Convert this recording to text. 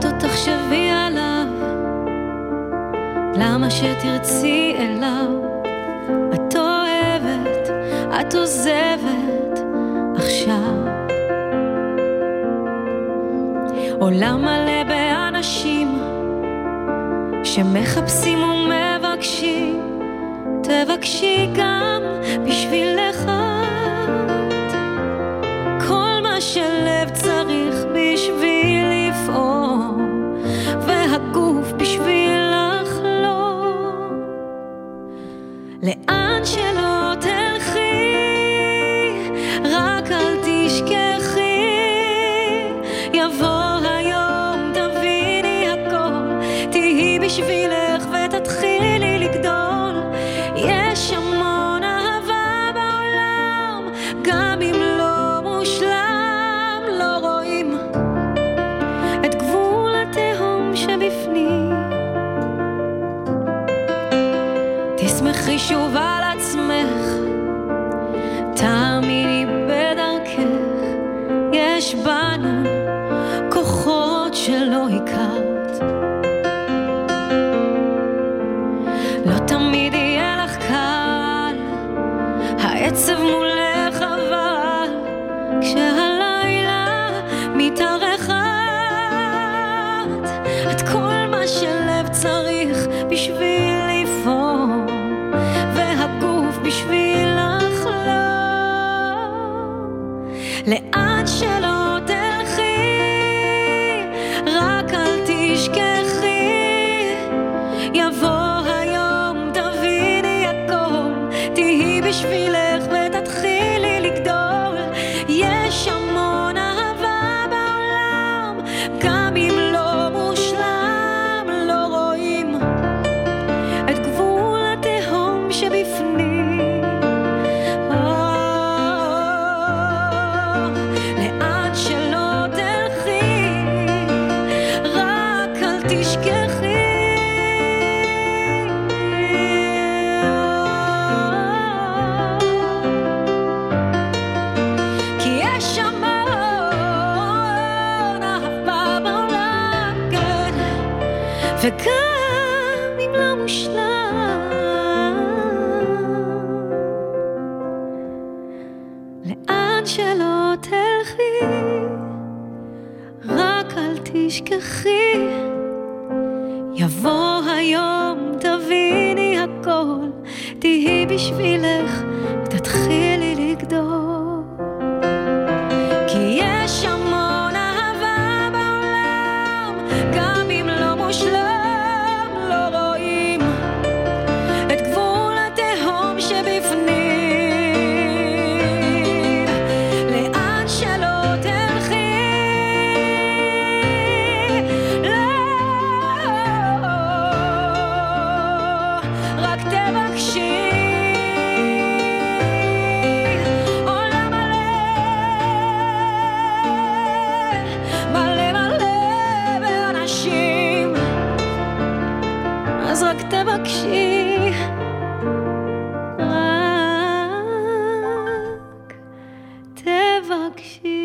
את עוד תחשבי עליו? למה שתרצי אליו? את אוהבת, את עוזבת עכשיו. עולם מלא באנשים שמחפשים ומבקשים, תבקשי גם בשבילך כל מה שלב צריך. לאן שלא תלכי, רק אל תשכחי, יבוא היום תביני הכל, תהיי בשבילך ותתחילי תשמחי שוב על עצמך, תאמיני בדרכך, יש בנו כוחות שלא הכרת. לא תמיד יהיה לך קל, העצב צריך בשביל לאן שלא תלכי, רק אל תשכחי, יבוא וגם אם לא מושלם, לאן שלא תלכי, רק אל תשכחי, יבוא היום תביני הכל, תהיי בשבילך ותתחילי לגדול. uzakta bakşi Bak, te bakşi